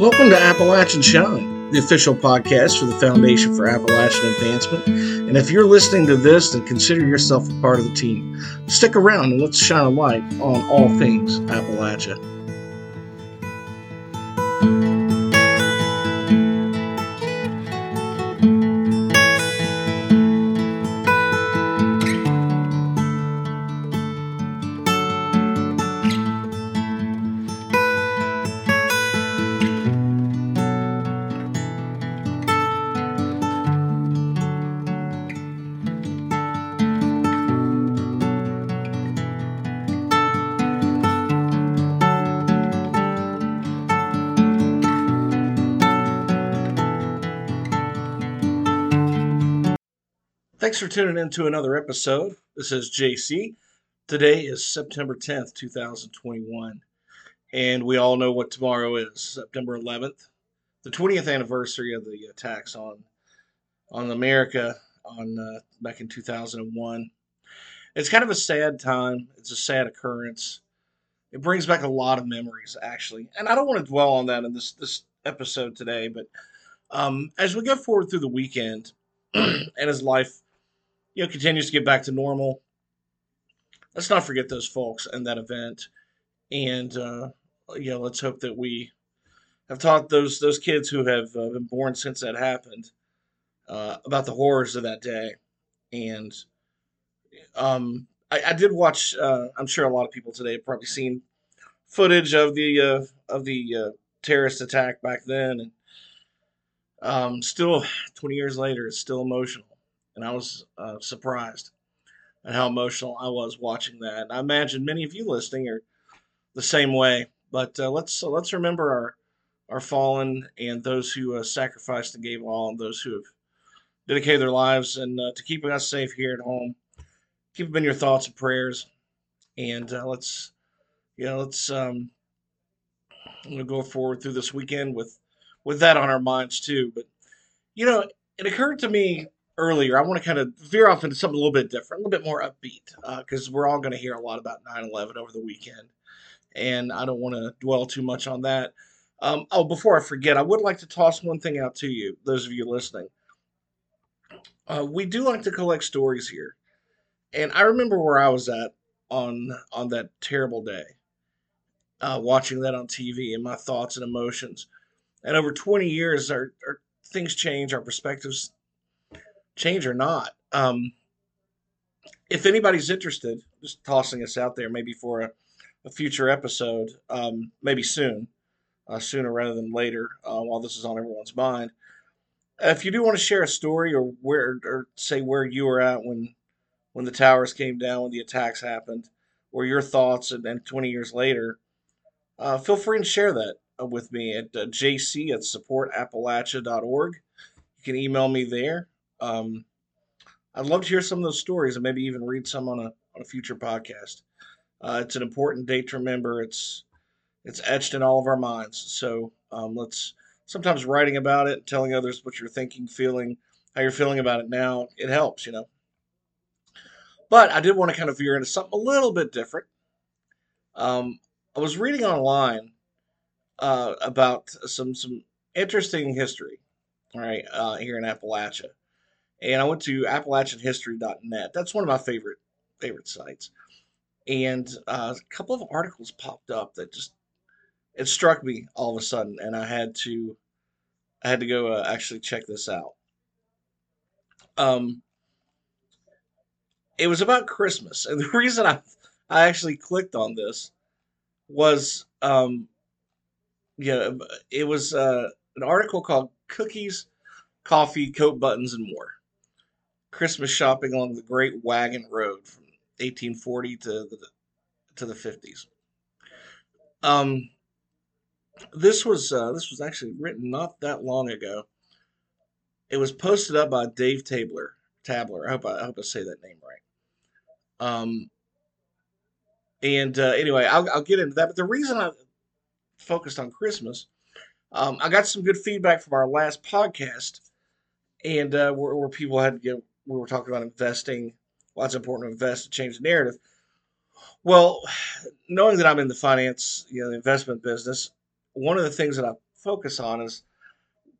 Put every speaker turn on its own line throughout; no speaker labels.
Welcome to Appalachian Shine, the official podcast for the Foundation for Appalachian Advancement. And if you're listening to this, then consider yourself a part of the team. Stick around and let's shine a light on all things Appalachia. Thanks for tuning in to another episode. This is JC. Today is September 10th, 2021. And we all know what tomorrow is September 11th, the 20th anniversary of the attacks on on America on uh, back in 2001. It's kind of a sad time. It's a sad occurrence. It brings back a lot of memories, actually. And I don't want to dwell on that in this this episode today, but um, as we go forward through the weekend and as life you know continues to get back to normal. Let's not forget those folks and that event, and uh, you know let's hope that we have taught those those kids who have uh, been born since that happened uh, about the horrors of that day. And um, I, I, did watch. Uh, I'm sure a lot of people today have probably seen footage of the uh, of the uh, terrorist attack back then, and um, still 20 years later, it's still emotional and I was uh, surprised at how emotional I was watching that. I imagine many of you listening are the same way. But uh, let's uh, let's remember our our fallen and those who uh, sacrificed and gave all, and those who have dedicated their lives and uh, to keeping us safe here at home. Keep them in your thoughts and prayers, and let's you know let's um, we'll go forward through this weekend with with that on our minds too. But you know, it occurred to me earlier, I want to kind of veer off into something a little bit different, a little bit more upbeat, because uh, we're all going to hear a lot about 9 11 over the weekend. And I don't want to dwell too much on that. Um, oh, before I forget, I would like to toss one thing out to you, those of you listening. Uh, we do like to collect stories here. And I remember where I was at on on that terrible day, uh, watching that on TV and my thoughts and emotions. And over 20 years, our, our things change, our perspectives change or not. Um, if anybody's interested, just tossing us out there, maybe for a, a future episode, um, maybe soon, uh, sooner rather than later, uh, while this is on everyone's mind. If you do want to share a story or where, or say where you were at when, when the towers came down, when the attacks happened, or your thoughts, and then 20 years later, uh, feel free and share that uh, with me at uh, jc at supportappalachia.org. You can email me there. Um, I'd love to hear some of those stories and maybe even read some on a on a future podcast. Uh, it's an important date to remember. It's it's etched in all of our minds. So um, let's sometimes writing about it, telling others what you're thinking, feeling, how you're feeling about it now. It helps, you know. But I did want to kind of veer into something a little bit different. Um, I was reading online uh, about some some interesting history, all right, uh, here in Appalachia and I went to AppalachianHistory.net. That's one of my favorite favorite sites. And uh, a couple of articles popped up that just it struck me all of a sudden, and I had to I had to go uh, actually check this out. Um, it was about Christmas, and the reason I I actually clicked on this was um, yeah, it was uh, an article called "Cookies, Coffee, Coat Buttons, and More." Christmas shopping along the Great Wagon Road from 1840 to the to the 50s. Um, this was uh, this was actually written not that long ago. It was posted up by Dave Tabler. Tabler. I hope I, I hope I say that name right. Um, and uh, anyway, I'll, I'll get into that. But the reason I focused on Christmas, um, I got some good feedback from our last podcast, and uh, where, where people had you know, we were talking about investing, why it's important to invest to change the narrative. Well, knowing that I'm in the finance, you know, the investment business, one of the things that I focus on is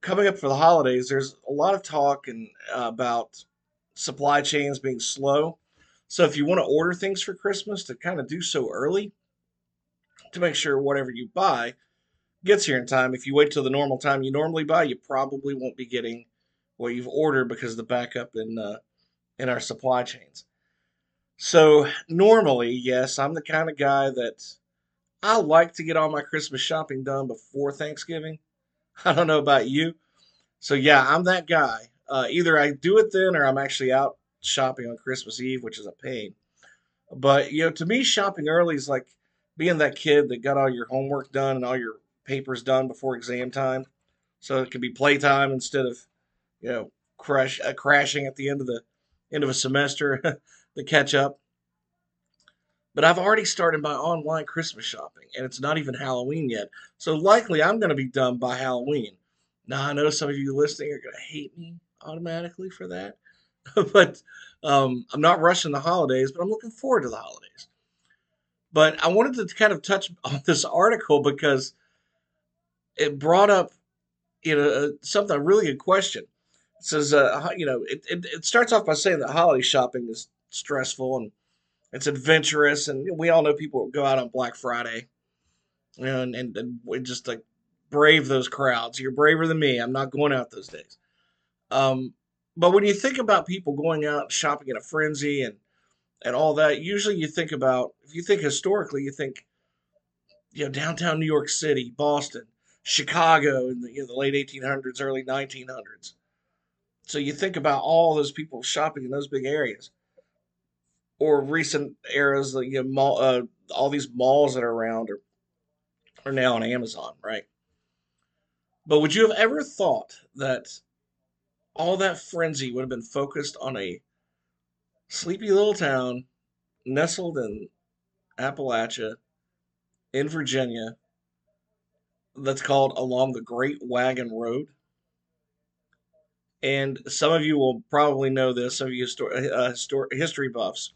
coming up for the holidays. There's a lot of talk and uh, about supply chains being slow. So if you want to order things for Christmas, to kind of do so early to make sure whatever you buy gets here in time. If you wait till the normal time you normally buy, you probably won't be getting what you've ordered because of the backup in uh, in our supply chains. So normally, yes, I'm the kind of guy that I like to get all my Christmas shopping done before Thanksgiving. I don't know about you. So yeah, I'm that guy. Uh, either I do it then or I'm actually out shopping on Christmas Eve, which is a pain. But you know, to me, shopping early is like being that kid that got all your homework done and all your papers done before exam time, so it can be playtime instead of you know crash uh, crashing at the end of the end of a semester the catch up. But I've already started my online Christmas shopping, and it's not even Halloween yet. So likely I'm going to be done by Halloween. Now I know some of you listening are going to hate me automatically for that, but um, I'm not rushing the holidays, but I'm looking forward to the holidays. But I wanted to kind of touch on this article because it brought up, you know, uh, something a really good question. Says, uh, you know, it, it, it starts off by saying that holiday shopping is stressful and it's adventurous, and we all know people go out on Black Friday, you know, and, and, and just like brave those crowds. You're braver than me. I'm not going out those days. Um, but when you think about people going out shopping in a frenzy and and all that, usually you think about if you think historically, you think you know downtown New York City, Boston, Chicago in the, you know, the late 1800s, early 1900s. So you think about all those people shopping in those big areas, or recent eras, like you know, mall, uh, all these malls that are around are are now on Amazon, right? But would you have ever thought that all that frenzy would have been focused on a sleepy little town nestled in Appalachia in Virginia that's called Along the Great Wagon Road. And some of you will probably know this, some of you histor- uh, histor- history buffs.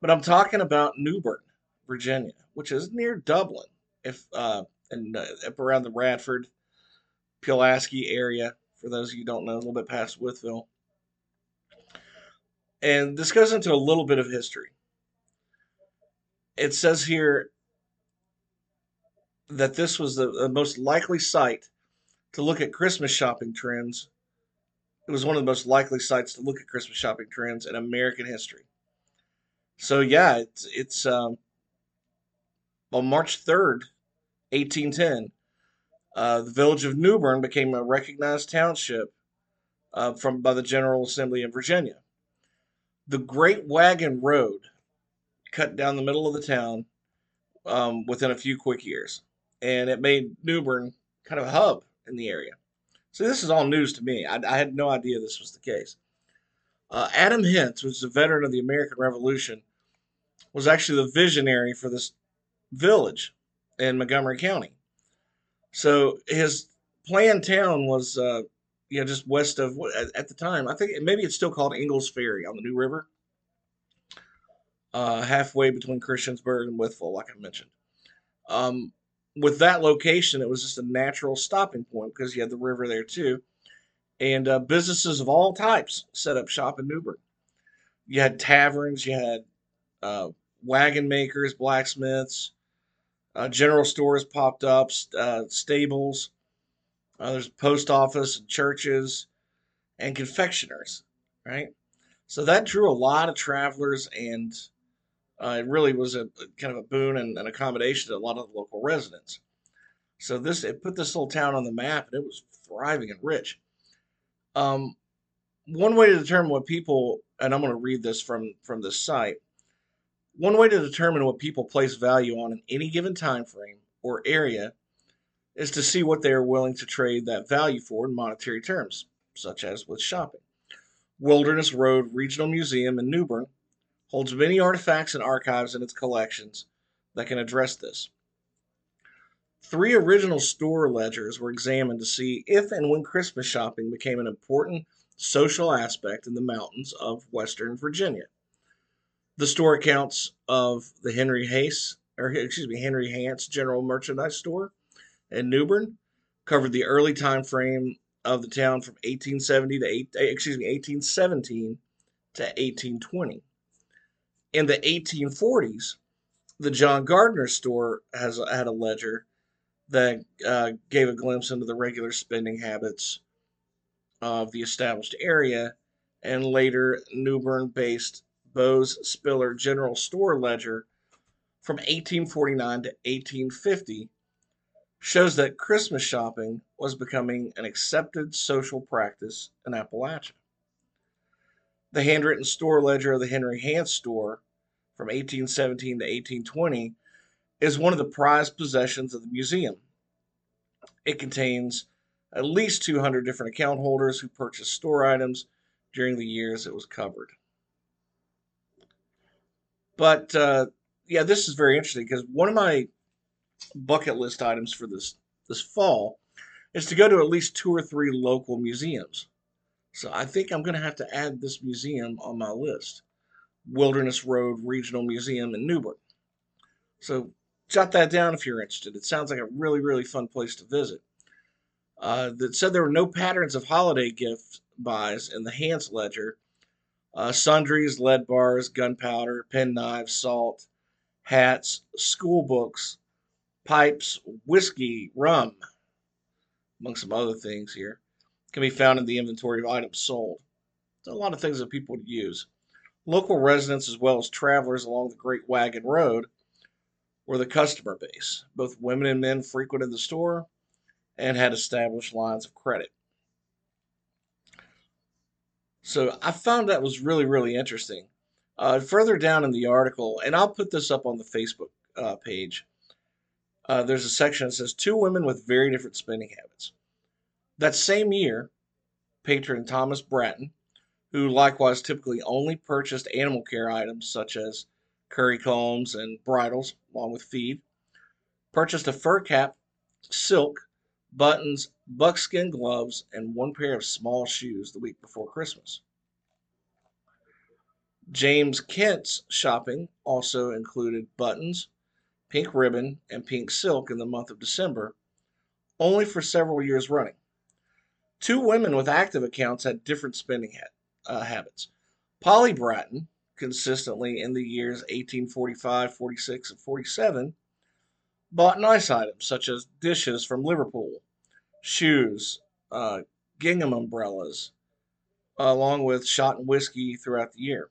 But I'm talking about Newbern, Virginia, which is near Dublin, if uh, and uh, up around the Radford, Pulaski area. For those of you don't know, a little bit past Wytheville. And this goes into a little bit of history. It says here that this was the, the most likely site to look at Christmas shopping trends. It was one of the most likely sites to look at Christmas shopping trends in American history. So yeah, it's it's um, on March third, eighteen ten. Uh, the village of Newbern became a recognized township uh, from by the General Assembly in Virginia. The Great Wagon Road cut down the middle of the town um, within a few quick years and it made Newbern kind of a hub in the area. So this is all news to me. I, I had no idea this was the case. Uh, Adam Hance, who's a veteran of the American Revolution, was actually the visionary for this village in Montgomery County. So his planned town was, uh, you know, just west of at the time. I think maybe it's still called Ingles Ferry on the New River, uh, halfway between Christiansburg and Wytheville, like I mentioned. Um, with that location, it was just a natural stopping point because you had the river there too. And uh, businesses of all types set up shop in Newbern. You had taverns, you had uh, wagon makers, blacksmiths, uh, general stores popped up, uh, stables. Uh, there's post office and churches and confectioners, right? So that drew a lot of travelers and uh, it really was a kind of a boon and an accommodation to a lot of the local residents. So this it put this little town on the map, and it was thriving and rich. Um, one way to determine what people, and I'm going to read this from from this site. One way to determine what people place value on in any given time frame or area is to see what they are willing to trade that value for in monetary terms, such as with shopping. Wilderness Road Regional Museum in Newbern holds many artifacts and archives in its collections that can address this. Three original store ledgers were examined to see if and when Christmas shopping became an important social aspect in the mountains of Western Virginia. The store accounts of the Henry Hayes, or excuse me, Henry Hance General Merchandise Store in Newbern covered the early time frame of the town from 1870 to eight, excuse me 1817 to 1820. In the 1840s, the John Gardner store has had a ledger that uh, gave a glimpse into the regular spending habits of the established area, and later Newbern-based Bose Spiller General Store ledger from 1849 to 1850 shows that Christmas shopping was becoming an accepted social practice in Appalachia. The handwritten store ledger of the Henry Hance store from 1817 to 1820 is one of the prized possessions of the museum. It contains at least 200 different account holders who purchased store items during the years it was covered. But uh, yeah, this is very interesting because one of my bucket list items for this this fall is to go to at least two or three local museums. So I think I'm going to have to add this museum on my list. Wilderness Road Regional Museum in Newbern. So jot that down if you're interested. It sounds like a really, really fun place to visit. Uh, that said there were no patterns of holiday gift buys in the Hance ledger. Uh, sundries, lead bars, gunpowder, pen knives, salt, hats, school books, pipes, whiskey, rum, among some other things here, can be found in the inventory of items sold. There's a lot of things that people would use. Local residents, as well as travelers along the Great Wagon Road, were the customer base. Both women and men frequented the store and had established lines of credit. So I found that was really, really interesting. Uh, further down in the article, and I'll put this up on the Facebook uh, page, uh, there's a section that says two women with very different spending habits. That same year, patron Thomas Bratton, who likewise typically only purchased animal care items such as curry combs and bridles, along with feed, purchased a fur cap, silk, buttons, buckskin gloves, and one pair of small shoes the week before Christmas. James Kent's shopping also included buttons, pink ribbon, and pink silk in the month of December, only for several years running. Two women with active accounts had different spending ha- uh, habits. Polly Bratton, consistently in the years 1845, 46, and 47, bought nice items such as dishes from Liverpool, shoes, uh, gingham umbrellas, along with shot and whiskey throughout the year,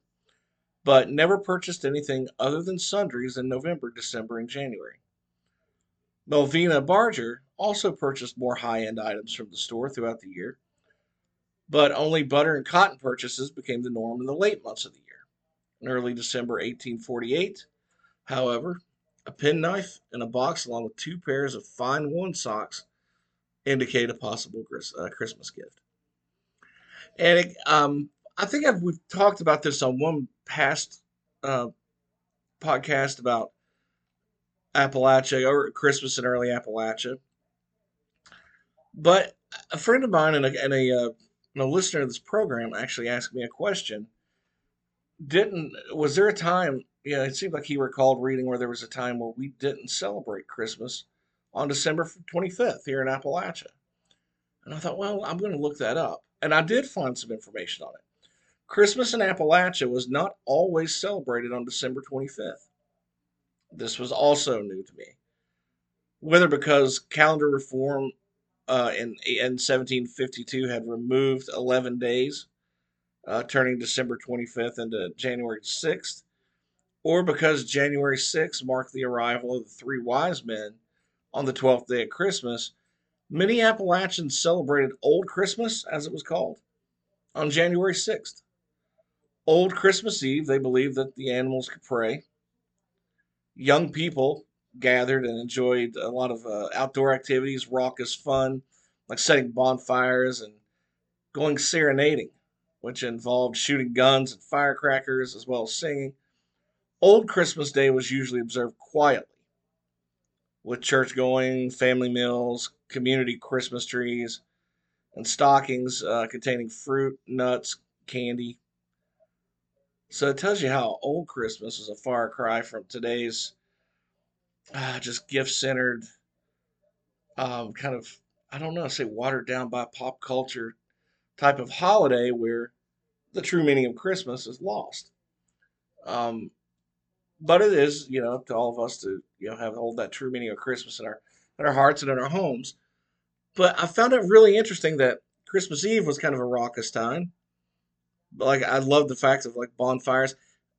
but never purchased anything other than sundries in November, December, and January. Melvina Barger also purchased more high end items from the store throughout the year, but only butter and cotton purchases became the norm in the late months of the year. In early December 1848, however, a penknife and a box along with two pairs of fine woolen socks indicate a possible uh, Christmas gift. And it, um, I think I've, we've talked about this on one past uh, podcast about Appalachia or Christmas in early Appalachia. But a friend of mine and a, and a, uh, and a listener of this program actually asked me a question. Didn't was there a time? Yeah, it seemed like he recalled reading where there was a time where we didn't celebrate Christmas on December 25th here in Appalachia. And I thought, well, I'm going to look that up. And I did find some information on it. Christmas in Appalachia was not always celebrated on December 25th. This was also new to me. Whether because calendar reform uh, in, in 1752 had removed 11 days, uh, turning December 25th into January 6th, or because January 6th marked the arrival of the three wise men on the 12th day of Christmas, many Appalachians celebrated Old Christmas, as it was called, on January 6th. Old Christmas Eve, they believed that the animals could pray. Young people gathered and enjoyed a lot of uh, outdoor activities, raucous fun, like setting bonfires and going serenading, which involved shooting guns and firecrackers as well as singing. Old Christmas Day was usually observed quietly with church going, family meals, community Christmas trees, and stockings uh, containing fruit, nuts, candy. So it tells you how old Christmas is a far cry from today's uh, just gift centered, um, kind of I don't know, say watered down by pop culture type of holiday where the true meaning of Christmas is lost. Um, but it is, you know, up to all of us to, you know, have hold that true meaning of Christmas in our in our hearts and in our homes. But I found it really interesting that Christmas Eve was kind of a raucous time. Like I love the fact of like bonfires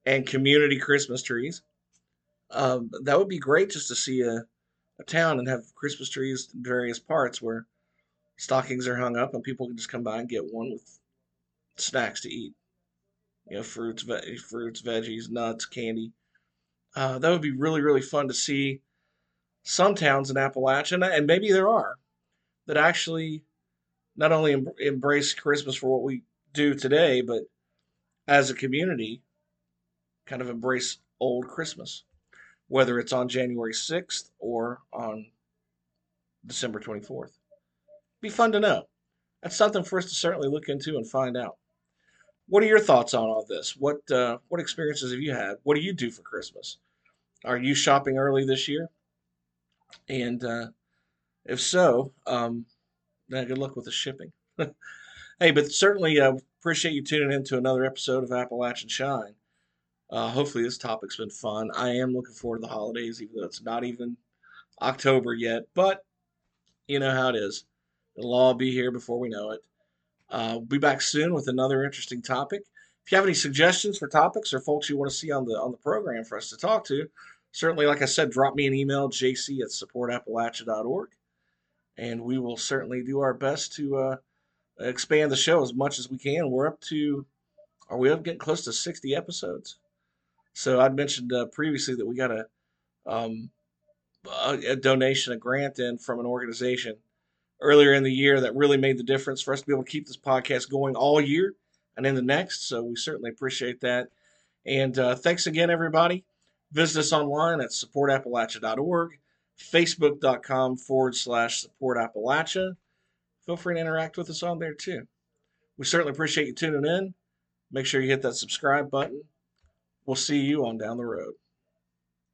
and community Christmas trees. Um, that would be great just to see a, a town and have Christmas trees in various parts where stockings are hung up and people can just come by and get one with snacks to eat. You know, fruits, ve- fruits, veggies, nuts, candy. Uh, that would be really, really fun to see some towns in Appalachia, and maybe there are, that actually not only em- embrace Christmas for what we do today, but as a community, kind of embrace old Christmas, whether it's on January 6th or on December 24th. Be fun to know. That's something for us to certainly look into and find out. What are your thoughts on all this? What uh, what experiences have you had? What do you do for Christmas? Are you shopping early this year? And uh, if so, um, good luck with the shipping. hey, but certainly uh, appreciate you tuning in to another episode of Appalachian Shine. Uh, hopefully, this topic's been fun. I am looking forward to the holidays, even though it's not even October yet. But you know how it is. It'll all be here before we know it. Uh, we'll be back soon with another interesting topic. If you have any suggestions for topics or folks you want to see on the on the program for us to talk to, certainly, like I said, drop me an email, jc at supportappalachia.org, and we will certainly do our best to uh, expand the show as much as we can. We're up to, are we up getting close to 60 episodes? So I'd mentioned uh, previously that we got a, um, a, donation, a grant in from an organization earlier in the year that really made the difference for us to be able to keep this podcast going all year and in the next. So we certainly appreciate that. And uh, thanks again, everybody. Visit us online at supportappalachia.org, facebook.com forward slash supportappalachia. Feel free to interact with us on there too. We certainly appreciate you tuning in. Make sure you hit that subscribe button. We'll see you on down the road.